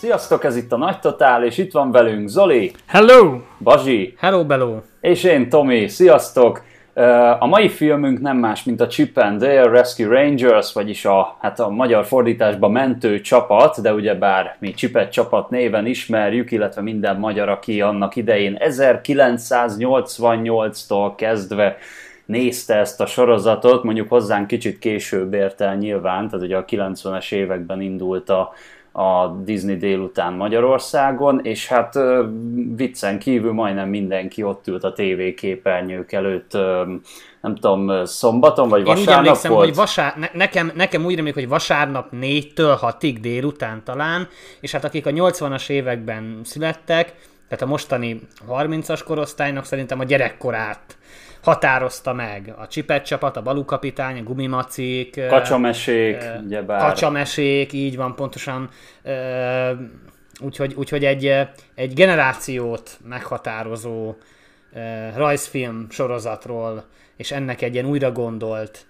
Sziasztok, ez itt a Nagy Totál, és itt van velünk Zoli, Hello! Bazsi, Hello, Bello! és én Tomi. Sziasztok! A mai filmünk nem más, mint a Chip and Dale Rescue Rangers, vagyis a, hát a magyar fordításban mentő csapat, de ugyebár mi Csipet csapat néven ismerjük, illetve minden magyar, aki annak idején 1988-tól kezdve nézte ezt a sorozatot, mondjuk hozzánk kicsit később ért el nyilván, tehát ugye a 90-es években indult a, a Disney délután Magyarországon, és hát viccen kívül majdnem mindenki ott ült a TV képernyők előtt, nem tudom, szombaton vagy Én úgy vasárnap emlékszem, volt? hogy vasár, ne, nekem, nekem úgy remélik, hogy vasárnap 4-től 6-ig délután talán, és hát akik a 80-as években születtek, tehát a mostani 30-as korosztálynak szerintem a gyerekkorát határozta meg. A Csipet csapat, a Balú kapitány, a Gumimacik, Kacsamesék, ugyebár. kacsamesék, így van pontosan. Ö, Úgyhogy, úgyhogy egy, egy generációt meghatározó ö, rajzfilm sorozatról, és ennek egy ilyen újra gondolt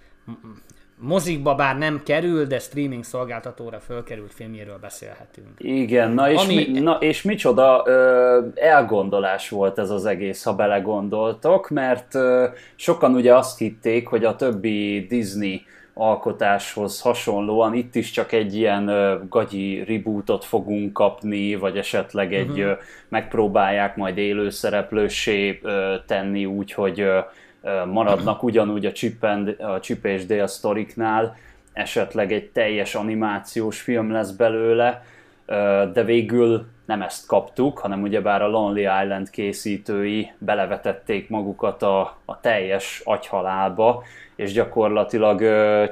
mozikba bár nem kerül, de streaming szolgáltatóra fölkerült filmjéről beszélhetünk. Igen, na és, Ami- mi, na és micsoda ö, elgondolás volt ez az egész, ha belegondoltok, mert ö, sokan ugye azt hitték, hogy a többi Disney alkotáshoz hasonlóan itt is csak egy ilyen ö, gagyi rebootot fogunk kapni, vagy esetleg egy uh-huh. ö, megpróbálják majd élőszereplőssé ö, tenni úgy, hogy maradnak ugyanúgy a Chip, and, a Chip és Dale sztoriknál, esetleg egy teljes animációs film lesz belőle, de végül nem ezt kaptuk, hanem ugyebár a Lonely Island készítői belevetették magukat a, a teljes agyhalálba, és gyakorlatilag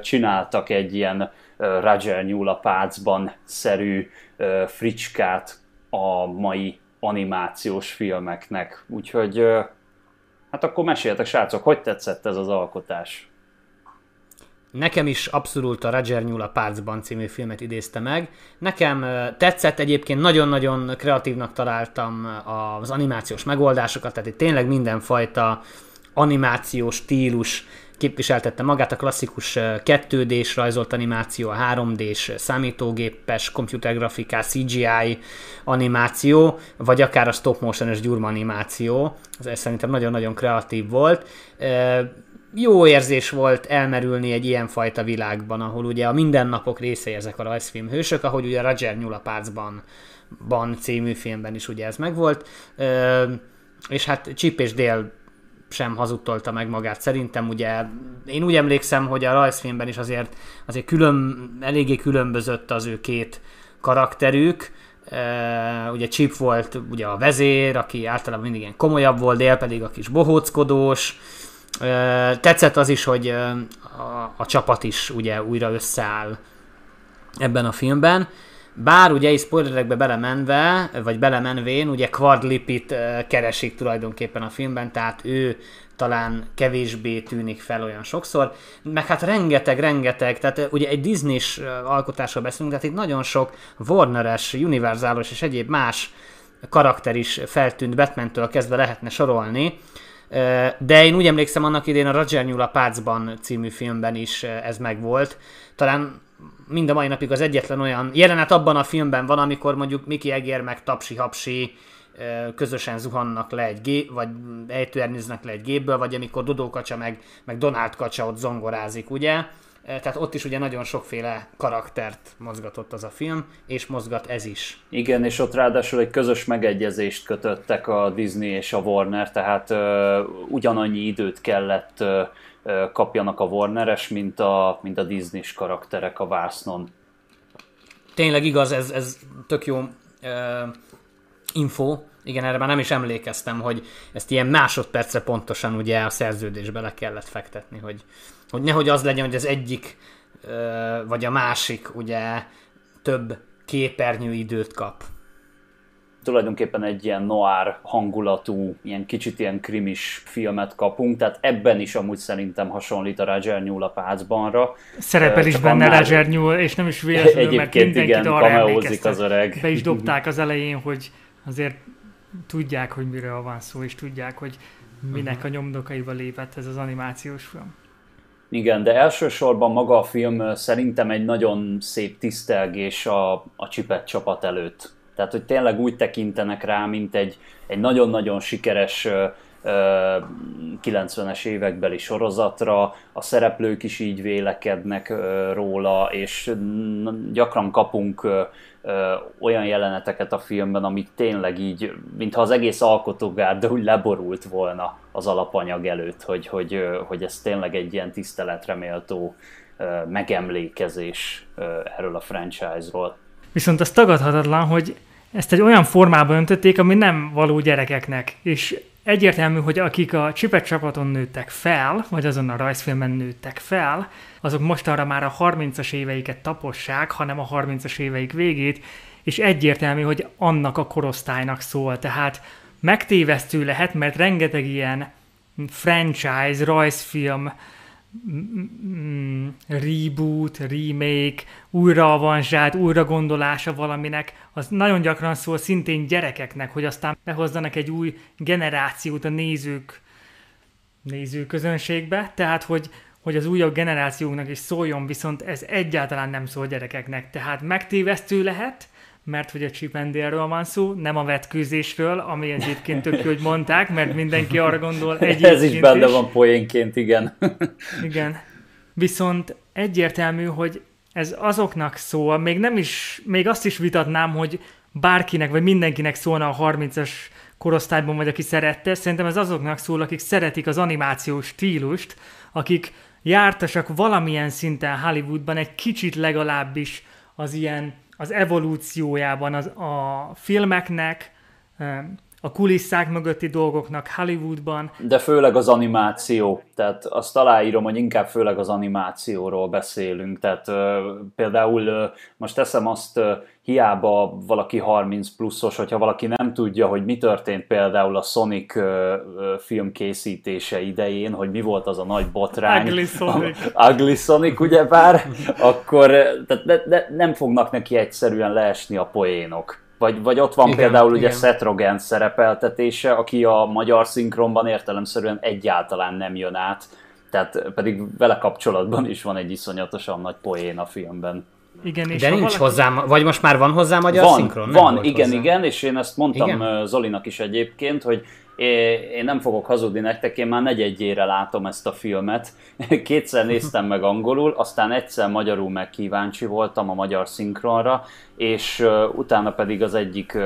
csináltak egy ilyen Roger Nyúl pácban szerű fricskát a mai animációs filmeknek. Úgyhogy hát akkor meséljetek srácok, hogy tetszett ez az alkotás? Nekem is abszolút a Roger Nyúl a Párcban című filmet idézte meg. Nekem tetszett egyébként, nagyon-nagyon kreatívnak találtam az animációs megoldásokat, tehát itt tényleg mindenfajta animációs stílus képviseltette magát, a klasszikus ö, 2D-s rajzolt animáció, a 3D-s számítógépes, komputergrafikás, CGI animáció, vagy akár a stop motion-es gyurma animáció. Ez szerintem nagyon-nagyon kreatív volt. Jó érzés volt elmerülni egy ilyen fajta világban, ahol ugye a mindennapok részei ezek a rajzfilm hősök, ahogy ugye Roger Nyúl a Pácban ban című filmben is ugye ez megvolt, és hát Chip és Dale sem hazudtolta meg magát. Szerintem ugye, én úgy emlékszem, hogy a rajzfilmben is azért, azért külön, eléggé különbözött az ő két karakterük. Uh, ugye Chip volt ugye a vezér, aki általában mindig ilyen komolyabb volt, Dale pedig a kis bohóckodós. Uh, tetszett az is, hogy a, a csapat is ugye újra összeáll ebben a filmben. Bár ugye így spoilerekbe belemenve, vagy belemenvén, ugye Quad Lipit ö, keresik tulajdonképpen a filmben, tehát ő talán kevésbé tűnik fel olyan sokszor, meg hát rengeteg, rengeteg, tehát ugye egy Disney-s alkotásról beszélünk, tehát itt nagyon sok Warner-es, Universalos és egyéb más karakter is feltűnt Batman-től kezdve lehetne sorolni, de én úgy emlékszem annak idén a Roger Nyúl Pácban című filmben is ez megvolt. Talán mind a mai napig az egyetlen olyan jelenet abban a filmben van, amikor mondjuk Miki Egér meg Tapsi Hapsi közösen zuhannak le egy gép, vagy ejtőernyőznek le egy gépből, vagy amikor Dodó Kacsa meg, meg Donald Kacsa ott zongorázik, ugye? Tehát ott is ugye nagyon sokféle karaktert mozgatott az a film, és mozgat ez is. Igen, és ott ráadásul egy közös megegyezést kötöttek a Disney és a Warner, tehát ö, ugyanannyi időt kellett ö, kapjanak a Warneres, mint a, mint a Disney-s karakterek a vásznon. Tényleg igaz, ez, ez tök jó ö, info. Igen, erre már nem is emlékeztem, hogy ezt ilyen másodpercre pontosan ugye a szerződésbe le kellett fektetni, hogy, hogy nehogy az legyen, hogy az egyik ö, vagy a másik ugye több képernyő időt kap. Tulajdonképpen egy ilyen noir hangulatú, ilyen kicsit ilyen krimis filmet kapunk, tehát ebben is amúgy szerintem hasonlít a Roger Nyúl a pácbanra. Szerepel is csak benne annál- Roger Nyúl, és nem is véletlenül, mert mindenkit igen, arra az öreg. Be is dobták az elején, hogy azért tudják, hogy miről van szó, és tudják, hogy minek a nyomdokaiba lépett ez az animációs film. Igen, de elsősorban maga a film szerintem egy nagyon szép tisztelgés a, a Csipet csapat előtt. Tehát, hogy tényleg úgy tekintenek rá, mint egy, egy nagyon-nagyon sikeres 90-es évekbeli sorozatra, a szereplők is így vélekednek róla, és gyakran kapunk olyan jeleneteket a filmben, amik tényleg így, mintha az egész alkotógárda úgy leborult volna az alapanyag előtt, hogy, hogy, hogy ez tényleg egy ilyen tiszteletreméltó megemlékezés erről a franchise-ról. Viszont az tagadhatatlan, hogy ezt egy olyan formában öntötték, ami nem való gyerekeknek, és egyértelmű, hogy akik a csipet csapaton nőttek fel, vagy azon a rajzfilmen nőttek fel, azok mostanra már a 30-as éveiket tapossák, hanem a 30-as éveik végét, és egyértelmű, hogy annak a korosztálynak szól. Tehát megtévesztő lehet, mert rengeteg ilyen franchise, rajzfilm, reboot, remake, újra avanzsát, újra valaminek, az nagyon gyakran szól szintén gyerekeknek, hogy aztán behozzanak egy új generációt a nézők nézőközönségbe, tehát hogy, hogy az újabb generációknak is szóljon, viszont ez egyáltalán nem szól gyerekeknek, tehát megtévesztő lehet, mert hogy a Chipendale-ről van szó, nem a vetkőzésről, ami egyébként tök hogy mondták, mert mindenki arra gondol egyébként Ez is benne is. van poénként, igen. igen. Viszont egyértelmű, hogy ez azoknak szól, még nem is, még azt is vitatnám, hogy bárkinek, vagy mindenkinek szólna a 30-as korosztályban, vagy aki szerette, szerintem ez azoknak szól, akik szeretik az animációs stílust, akik jártasak valamilyen szinten Hollywoodban egy kicsit legalábbis az ilyen az evolúciójában az, a filmeknek, a kulisszák mögötti dolgoknak Hollywoodban. De főleg az animáció, tehát azt aláírom, hogy inkább főleg az animációról beszélünk, tehát például most teszem azt, hiába valaki 30 pluszos, hogyha valaki nem tudja, hogy mi történt például a Sonic film készítése idején, hogy mi volt az a nagy botrány. Ugly Sonic. A, Ugly Sonic, ugyebár, akkor tehát ne, ne, nem fognak neki egyszerűen leesni a poénok. Vagy, vagy ott van igen, például igen. ugye Seth Rogen szerepeltetése, aki a magyar szinkronban értelemszerűen egyáltalán nem jön át, tehát pedig vele kapcsolatban is van egy iszonyatosan nagy poén a filmben. Igen, és De nincs valaki... hozzá, vagy most már van hozzá magyar van, szinkron? Van, igen, hozzá. igen, és én ezt mondtam igen? Zolinak is egyébként, hogy én nem fogok hazudni nektek, én már negyedjére látom ezt a filmet. Kétszer néztem meg angolul, aztán egyszer magyarul meg kíváncsi voltam a magyar szinkronra, és utána pedig az egyik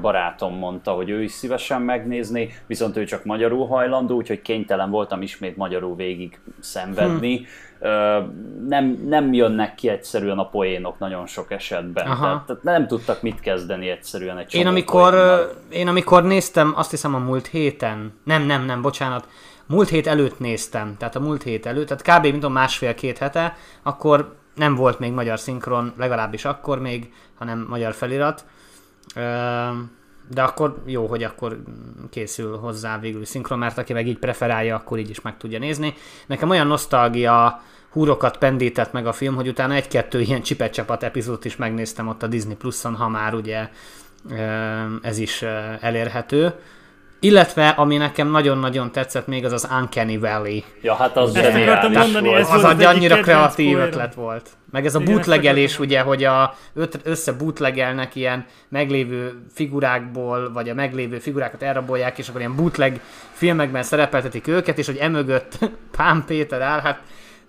barátom mondta, hogy ő is szívesen megnézni, viszont ő csak magyarul hajlandó, úgyhogy kénytelen voltam ismét magyarul végig szenvedni. Hm nem, nem jönnek ki egyszerűen a poénok nagyon sok esetben. Tehát, tehát nem tudtak mit kezdeni egyszerűen egy én amikor, poénnal. én amikor néztem, azt hiszem a múlt héten, nem, nem, nem, bocsánat, múlt hét előtt néztem, tehát a múlt hét előtt, tehát kb. mint a másfél-két hete, akkor nem volt még magyar szinkron, legalábbis akkor még, hanem magyar felirat. De akkor jó, hogy akkor készül hozzá végül szinkron, mert aki meg így preferálja, akkor így is meg tudja nézni. Nekem olyan nosztalgia húrokat pendített meg a film, hogy utána egy-kettő ilyen csipet csapat epizódot is megnéztem ott a Disney Plus-on, ha már ugye ez is elérhető. Illetve, ami nekem nagyon-nagyon tetszett még, az az Uncanny Valley. Ja, hát az zseniális mondani, volt. Ez az, az annyira kreatív ötlet volt. Meg ez a bootlegelés, ugye, hogy a, össze bootlegelnek ilyen meglévő figurákból, vagy a meglévő figurákat elrabolják, és akkor ilyen bootleg filmekben szerepeltetik őket, és hogy emögött Pán Péter áll, hát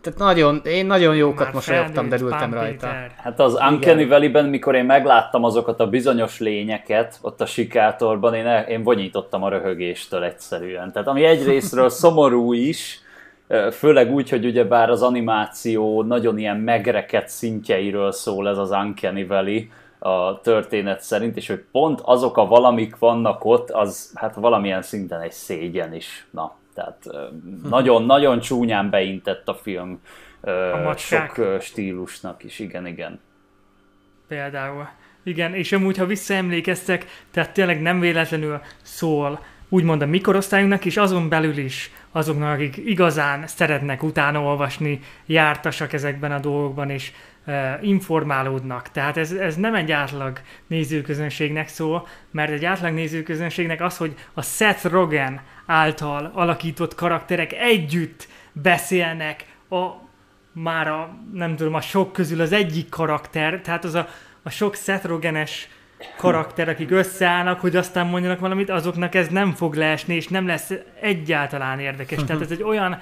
tehát nagyon, én nagyon jókat Már mosolyogtam, derültem rajta. Hát az Uncanny Valley-ben, mikor én megláttam azokat a bizonyos lényeket ott a sikátorban, én, én vonyítottam a röhögéstől egyszerűen. Tehát ami egyrésztről szomorú is, főleg úgy, hogy ugye bár az animáció nagyon ilyen megrekedt szintjeiről szól ez az Uncanny Valley, a történet szerint, és hogy pont azok a valamik vannak ott, az hát valamilyen szinten egy szégyen is. Na, tehát nagyon-nagyon csúnyán beintett a film a sok stílusnak is, igen, igen. Például. Igen, és amúgy, ha visszaemlékeztek, tehát tényleg nem véletlenül szól úgymond a mikorosztályunknak, és azon belül is azoknak, akik igazán szeretnek utána olvasni, jártasak ezekben a dolgokban, és informálódnak. Tehát ez, ez nem egy átlag nézőközönségnek szól, mert egy átlag nézőközönségnek az, hogy a Seth Rogen által alakított karakterek együtt beszélnek a már a, nem tudom, a sok közül az egyik karakter, tehát az a, a sok Seth Rogenes karakter, akik összeállnak, hogy aztán mondjanak valamit, azoknak ez nem fog leesni, és nem lesz egyáltalán érdekes. Tehát ez egy olyan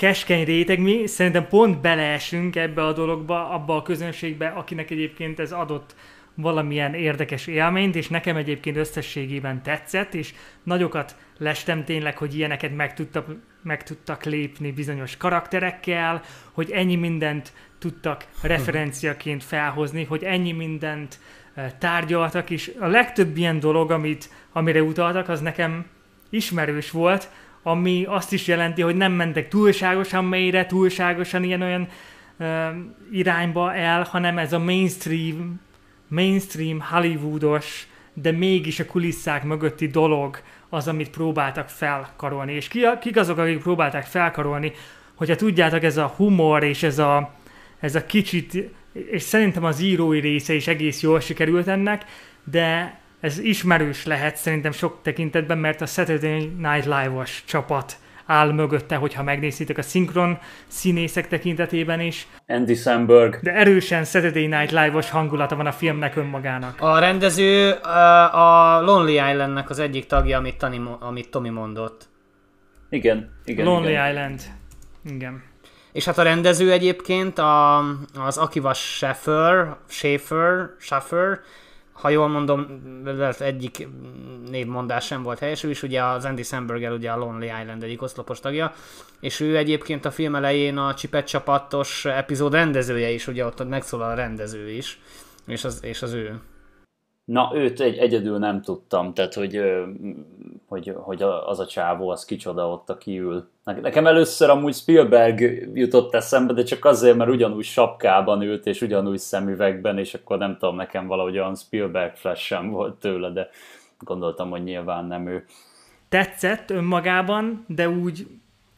keskeny réteg, mi szerintem pont beleesünk ebbe a dologba, abba a közönségbe, akinek egyébként ez adott valamilyen érdekes élményt, és nekem egyébként összességében tetszett, és nagyokat lestem tényleg, hogy ilyeneket meg tudtak, meg tudtak lépni bizonyos karakterekkel, hogy ennyi mindent tudtak referenciaként felhozni, hogy ennyi mindent eh, tárgyaltak, és a legtöbb ilyen dolog, amit, amire utaltak, az nekem ismerős volt, ami azt is jelenti, hogy nem mentek túlságosan mélyre, túlságosan ilyen olyan uh, irányba el, hanem ez a mainstream, mainstream Hollywoodos, de mégis a kulisszák mögötti dolog az, amit próbáltak felkarolni. És ki, kik azok, akik próbálták felkarolni, hogyha tudjátok, ez a humor és ez a, ez a kicsit, és szerintem az írói része is egész jól sikerült ennek, de ez ismerős lehet szerintem sok tekintetben, mert a Saturday Night Live-os csapat áll mögötte, hogyha megnézitek a szinkron színészek tekintetében is. Andy Samberg. De erősen Saturday Night Live-os hangulata van a filmnek önmagának. A rendező a Lonely Islandnek az egyik tagja, amit, Tani, amit Tomi mondott. Igen, igen. Lonely igen. Island. Igen. És hát a rendező egyébként a, az Akiva Schaffer, Schaefer, Schaffer, ha jól mondom, lehet egyik névmondás sem volt helyes, ő is ugye az Andy Samberg ugye a Lonely Island egyik oszlopos tagja, és ő egyébként a film elején a Csipet csapatos epizód rendezője is, ugye ott megszólal a rendező is, és az, és az ő. Na, őt egy, egyedül nem tudtam, tehát hogy, hogy, hogy az a csávó, az kicsoda ott, aki ül. Nekem először amúgy Spielberg jutott eszembe, de csak azért, mert ugyanúgy sapkában ült, és ugyanúgy szemüvegben, és akkor nem tudom, nekem valahogy olyan Spielberg flash sem volt tőle, de gondoltam, hogy nyilván nem ő. Tetszett önmagában, de úgy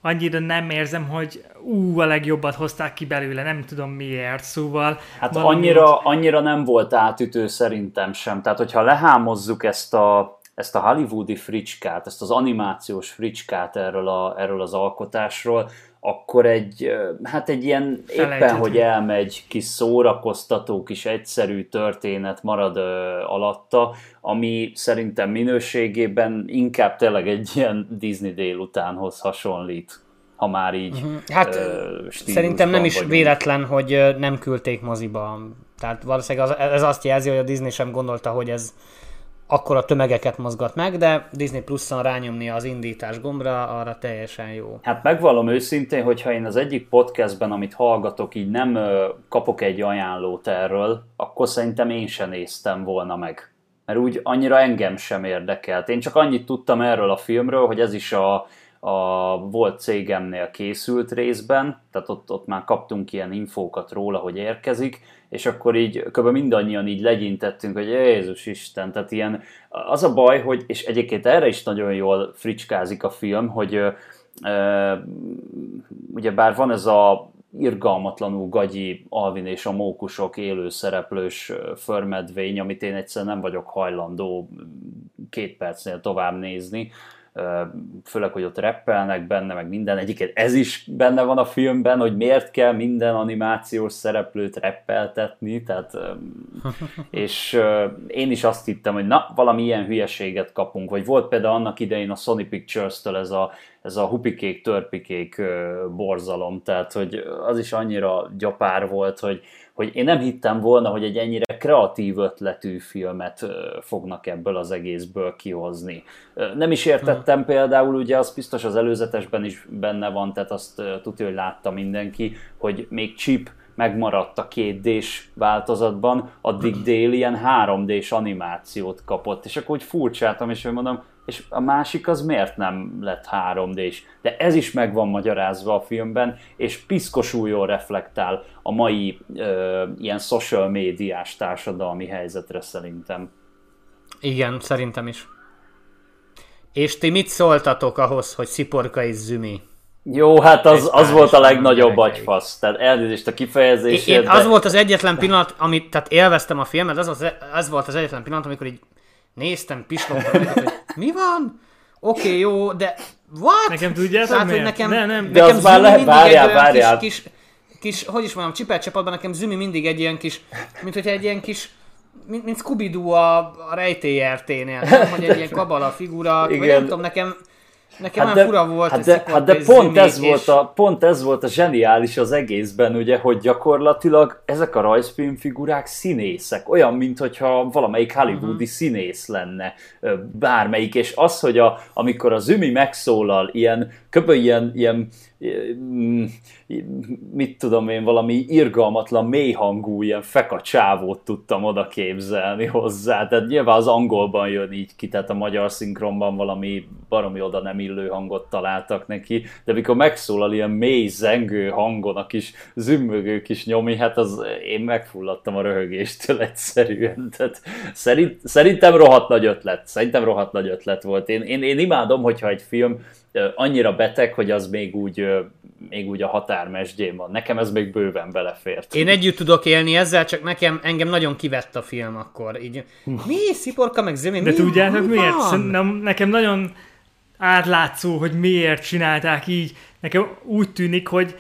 annyira nem érzem, hogy ú, a legjobbat hozták ki belőle, nem tudom miért, szóval... Hát annyira, annyira nem volt átütő szerintem sem, tehát hogyha lehámozzuk ezt a, ezt a hollywoodi fricskát, ezt az animációs fricskát erről, a, erről az alkotásról, akkor egy, hát egy ilyen éppen, hogy elmegy kis szórakoztató, kis egyszerű történet marad ö, alatta, ami szerintem minőségében inkább tényleg egy ilyen Disney délutánhoz hasonlít ha már így uh-huh. Hát szerintem nem is vagyunk. véletlen, hogy nem küldték moziba. Tehát valószínűleg az, ez azt jelzi, hogy a Disney sem gondolta, hogy ez akkor a tömegeket mozgat meg, de Disney Plus-on rányomni az indítás gombra, arra teljesen jó. Hát megvallom őszintén, hogyha én az egyik podcastben, amit hallgatok, így nem kapok egy ajánlót erről, akkor szerintem én sem néztem volna meg. Mert úgy annyira engem sem érdekelt. Én csak annyit tudtam erről a filmről, hogy ez is a, a volt cégemnél készült részben, tehát ott, ott már kaptunk ilyen infókat róla, hogy érkezik, és akkor így kb. mindannyian így legyintettünk, hogy Jézus Isten, tehát ilyen, az a baj, hogy, és egyébként erre is nagyon jól fricskázik a film, hogy e, ugye bár van ez a irgalmatlanul gagyi Alvin és a mókusok élő szereplős förmedvény, amit én egyszerűen nem vagyok hajlandó két percnél tovább nézni, főleg, hogy ott reppelnek benne, meg minden. Egyiket ez is benne van a filmben, hogy miért kell minden animációs szereplőt reppeltetni, tehát és én is azt hittem, hogy na, valami ilyen hülyeséget kapunk, vagy volt például annak idején a Sony Pictures-től ez a, ez a hupikék, törpikék borzalom, tehát hogy az is annyira gyapár volt, hogy hogy én nem hittem volna, hogy egy ennyire kreatív ötletű filmet fognak ebből az egészből kihozni. Nem is értettem például, ugye az biztos az előzetesben is benne van, tehát azt tudja, hogy látta mindenki, hogy még Chip megmaradt a 2 d változatban, addig dél ilyen 3D-s animációt kapott, és akkor úgy furcsáltam, és hogy mondom, és a másik az miért nem lett 3 d -s? De ez is meg van magyarázva a filmben, és piszkosul jól reflektál a mai ö, ilyen social médiás társadalmi helyzetre szerintem. Igen, szerintem is. És ti mit szóltatok ahhoz, hogy Sziporka és Zümi? Jó, hát az, az volt a legnagyobb agyfasz. Tehát elnézést a kifejezésért. Én, én de... az volt az egyetlen pillanat, amit, tehát élveztem a filmet, az, az, az volt az egyetlen pillanat, amikor így néztem, pislogtam, hogy mi van? Oké, okay, jó, de what? Nekem tudjátok Tehát, hogy nekem, ne, nem. De nekem az már lehet, várjál, várjál. Kis, kis, kis, hogy is mondjam, csipet csapatban nekem Zümi mindig egy ilyen kis, mint hogyha egy ilyen kis mint, mint Scooby-Doo a, a rejtélyerténél, nem? Hogy egy ilyen kabala figura, vagy nem tudom, nekem Nekem hát de, fura volt, hát de, hát de pont, ez és... volt a, pont ez volt a zseniális az egészben, ugye, hogy gyakorlatilag ezek a rajzfilmfigurák színészek, olyan, mintha valamelyik hollywoodi uh-huh. színész lenne bármelyik, és az, hogy a, amikor az Ümi megszólal, ilyen, kb. ilyen, ilyen mit tudom én, valami irgalmatlan, mélyhangú, ilyen feka csávót tudtam oda képzelni hozzá. Tehát nyilván az angolban jön így ki, tehát a magyar szinkronban valami baromi oda nem illő hangot találtak neki, de mikor megszólal ilyen mély zengő hangon a kis zümmögő kis nyomi, hát az én megfulladtam a röhögéstől egyszerűen. Tehát szerint, szerintem rohadt nagy ötlet. Szerintem rohadt nagy ötlet volt. Én, én, én imádom, hogyha egy film annyira beteg, hogy az még úgy, még úgy a határmesdjén van. Nekem ez még bőven belefért. Én együtt tudok élni ezzel, csak nekem engem nagyon kivett a film akkor. Így, mi? Sziporka meg zömi? De tudjátok miért? Szerintem nekem nagyon átlátszó, hogy miért csinálták így. Nekem úgy tűnik, hogy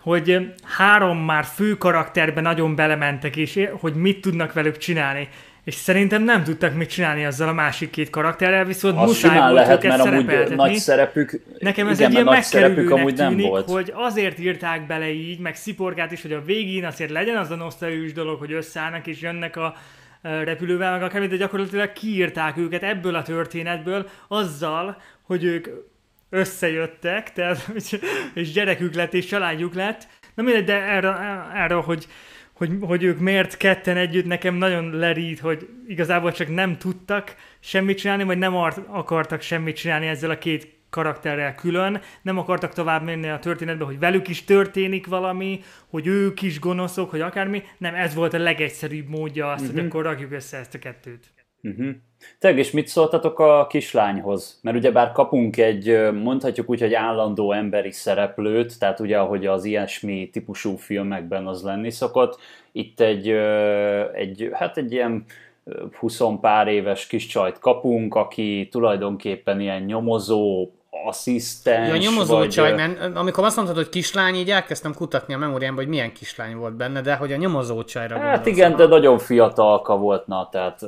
hogy három már fő karakterben nagyon belementek, és hogy mit tudnak velük csinálni és szerintem nem tudtak mit csinálni azzal a másik két karakterrel, viszont Azt muszáj volt lehet, őket mert amúgy nagy szerepük, Nekem ez igen, egy ilyen megkerülőnek amúgy nem tűnik, volt. hogy azért írták bele így, meg sziporgát is, hogy a végén azért legyen az a nosztalgikus dolog, hogy összeállnak és jönnek a repülővel, meg akármit, de gyakorlatilag kiírták őket ebből a történetből azzal, hogy ők összejöttek, tehát, és gyerekük lett, és családjuk lett. Na mindegy, de erre, erre hogy hogy, hogy ők miért ketten együtt nekem nagyon lerít, hogy igazából csak nem tudtak semmit csinálni, vagy nem akartak semmit csinálni ezzel a két karakterrel külön, nem akartak tovább menni a történetbe, hogy velük is történik valami, hogy ők is gonoszok, hogy akármi, nem, ez volt a legegyszerűbb módja azt, uh-huh. hogy mhm. akkor rakjuk össze ezt a kettőt. Uh-huh. Tényleg, és mit szóltatok a kislányhoz? Mert ugyebár kapunk egy, mondhatjuk úgy, hogy állandó emberi szereplőt, tehát ugye ahogy az ilyesmi típusú filmekben az lenni szokott, itt egy, egy hát egy ilyen 20 pár éves kis csajt kapunk, aki tulajdonképpen ilyen nyomozó, asszisztens. Ja, nyomozó vagy... csaj, mert amikor azt mondtad, hogy kislány, így elkezdtem kutatni a memóriámban, hogy milyen kislány volt benne, de hogy a nyomozó csajra Hát igen, de nagyon fiatalka volt, na, tehát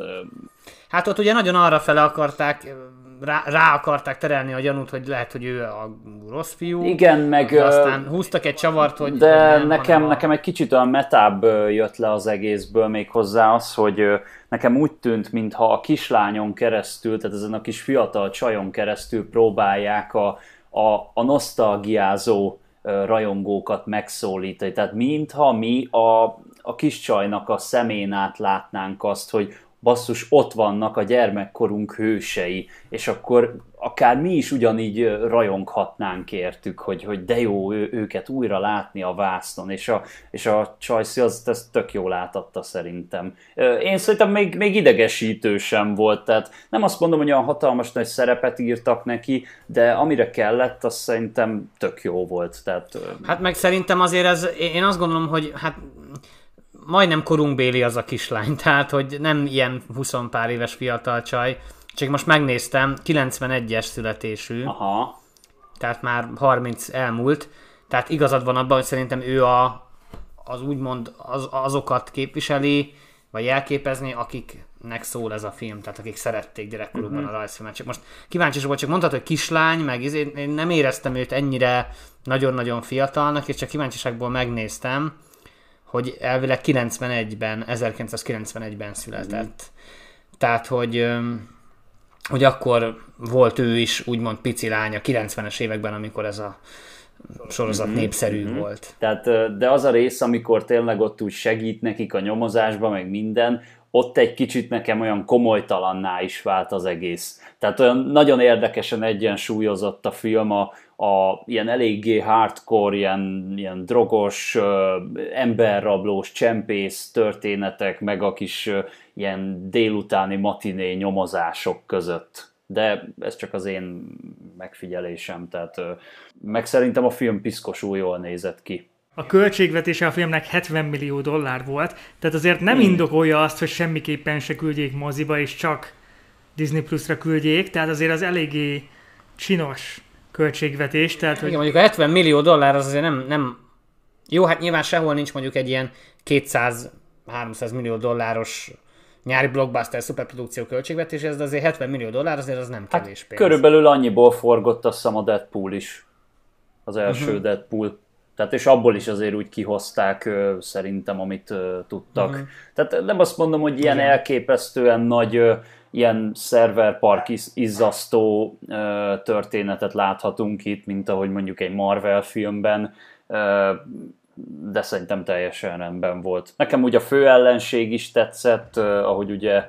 Hát ott ugye nagyon arra fele akarták, rá, rá akarták terelni a gyanút, hogy lehet, hogy ő a rossz fiú. Igen, meg... Aztán húztak egy csavart, hogy... De nem, nekem, a... nekem egy kicsit olyan metább jött le az egészből még hozzá az, hogy nekem úgy tűnt, mintha a kislányon keresztül, tehát ezen a kis fiatal csajon keresztül próbálják a, a, a nosztalgiázó rajongókat megszólítani. Tehát mintha mi a, a kis csajnak a szemén át látnánk azt, hogy basszus, ott vannak a gyermekkorunk hősei, és akkor akár mi is ugyanígy rajonghatnánk értük, hogy, hogy de jó ő, őket újra látni a vásznon, és a, és a Csajci az ezt tök jól átadta szerintem. Én szerintem még, még idegesítő sem volt, tehát nem azt mondom, hogy olyan hatalmas nagy szerepet írtak neki, de amire kellett, az szerintem tök jó volt. Tehát, hát meg szerintem azért ez, én azt gondolom, hogy hát majdnem korunkbéli az a kislány, tehát hogy nem ilyen 20 pár éves fiatal csaj, csak most megnéztem, 91-es születésű, Aha. tehát már 30 elmúlt, tehát igazad van abban, hogy szerintem ő a, az úgymond az, azokat képviseli, vagy jelképezni, akiknek szól ez a film, tehát akik szerették gyerekkorukban uh-huh. a rajzfilmet. Csak most kíváncsi volt, csak mondtad, hogy kislány, meg izé, én nem éreztem őt ennyire nagyon-nagyon fiatalnak, és csak kíváncsiságból megnéztem, hogy elvileg 91-ben, 1991-ben született. Mm. Tehát, hogy, hogy akkor volt ő is úgymond pici lánya 90-es években, amikor ez a sorozat mm-hmm. népszerű mm-hmm. volt. Tehát, de az a rész, amikor tényleg ott úgy segít nekik a nyomozásba, meg minden, ott egy kicsit nekem olyan komolytalanná is vált az egész. Tehát olyan nagyon érdekesen egyensúlyozott a film a, a ilyen eléggé hardcore, ilyen, ilyen drogos, emberrablós, csempész történetek, meg a kis ilyen délutáni matiné nyomozások között. De ez csak az én megfigyelésem, tehát meg szerintem a film piszkosul jól nézett ki. A költségvetése a filmnek 70 millió dollár volt, tehát azért nem hmm. indokolja azt, hogy semmiképpen se küldjék moziba, és csak Disney Plus-ra küldjék, tehát azért az eléggé csinos költségvetés. Tehát, Igen, hogy... mondjuk a 70 millió dollár az azért nem, nem... Jó, hát nyilván sehol nincs mondjuk egy ilyen 200-300 millió dolláros nyári blockbuster szuperprodukció költségvetés, ez azért 70 millió dollár, azért az nem Hát kevés pénz. körülbelül annyiból forgott azt hiszem a Deadpool is. Az első uh-huh. Deadpool. Tehát és abból is azért úgy kihozták ö, szerintem, amit ö, tudtak. Uh-huh. Tehát nem azt mondom, hogy ilyen Igen. elképesztően nagy ö, ilyen szerverpark iz- izzasztó történetet láthatunk itt, mint ahogy mondjuk egy Marvel filmben, de szerintem teljesen rendben volt. Nekem ugye a fő ellenség is tetszett, ahogy ugye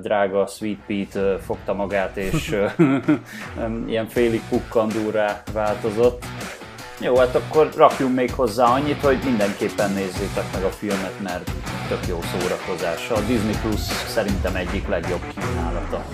drága Sweet Pete fogta magát, és ilyen félig pukkandúrá változott. Jó, hát akkor rakjunk még hozzá annyit, hogy mindenképpen nézzétek meg a filmet, mert tök jó szórakozás. A Disney Plus szerintem egyik legjobb kínálata.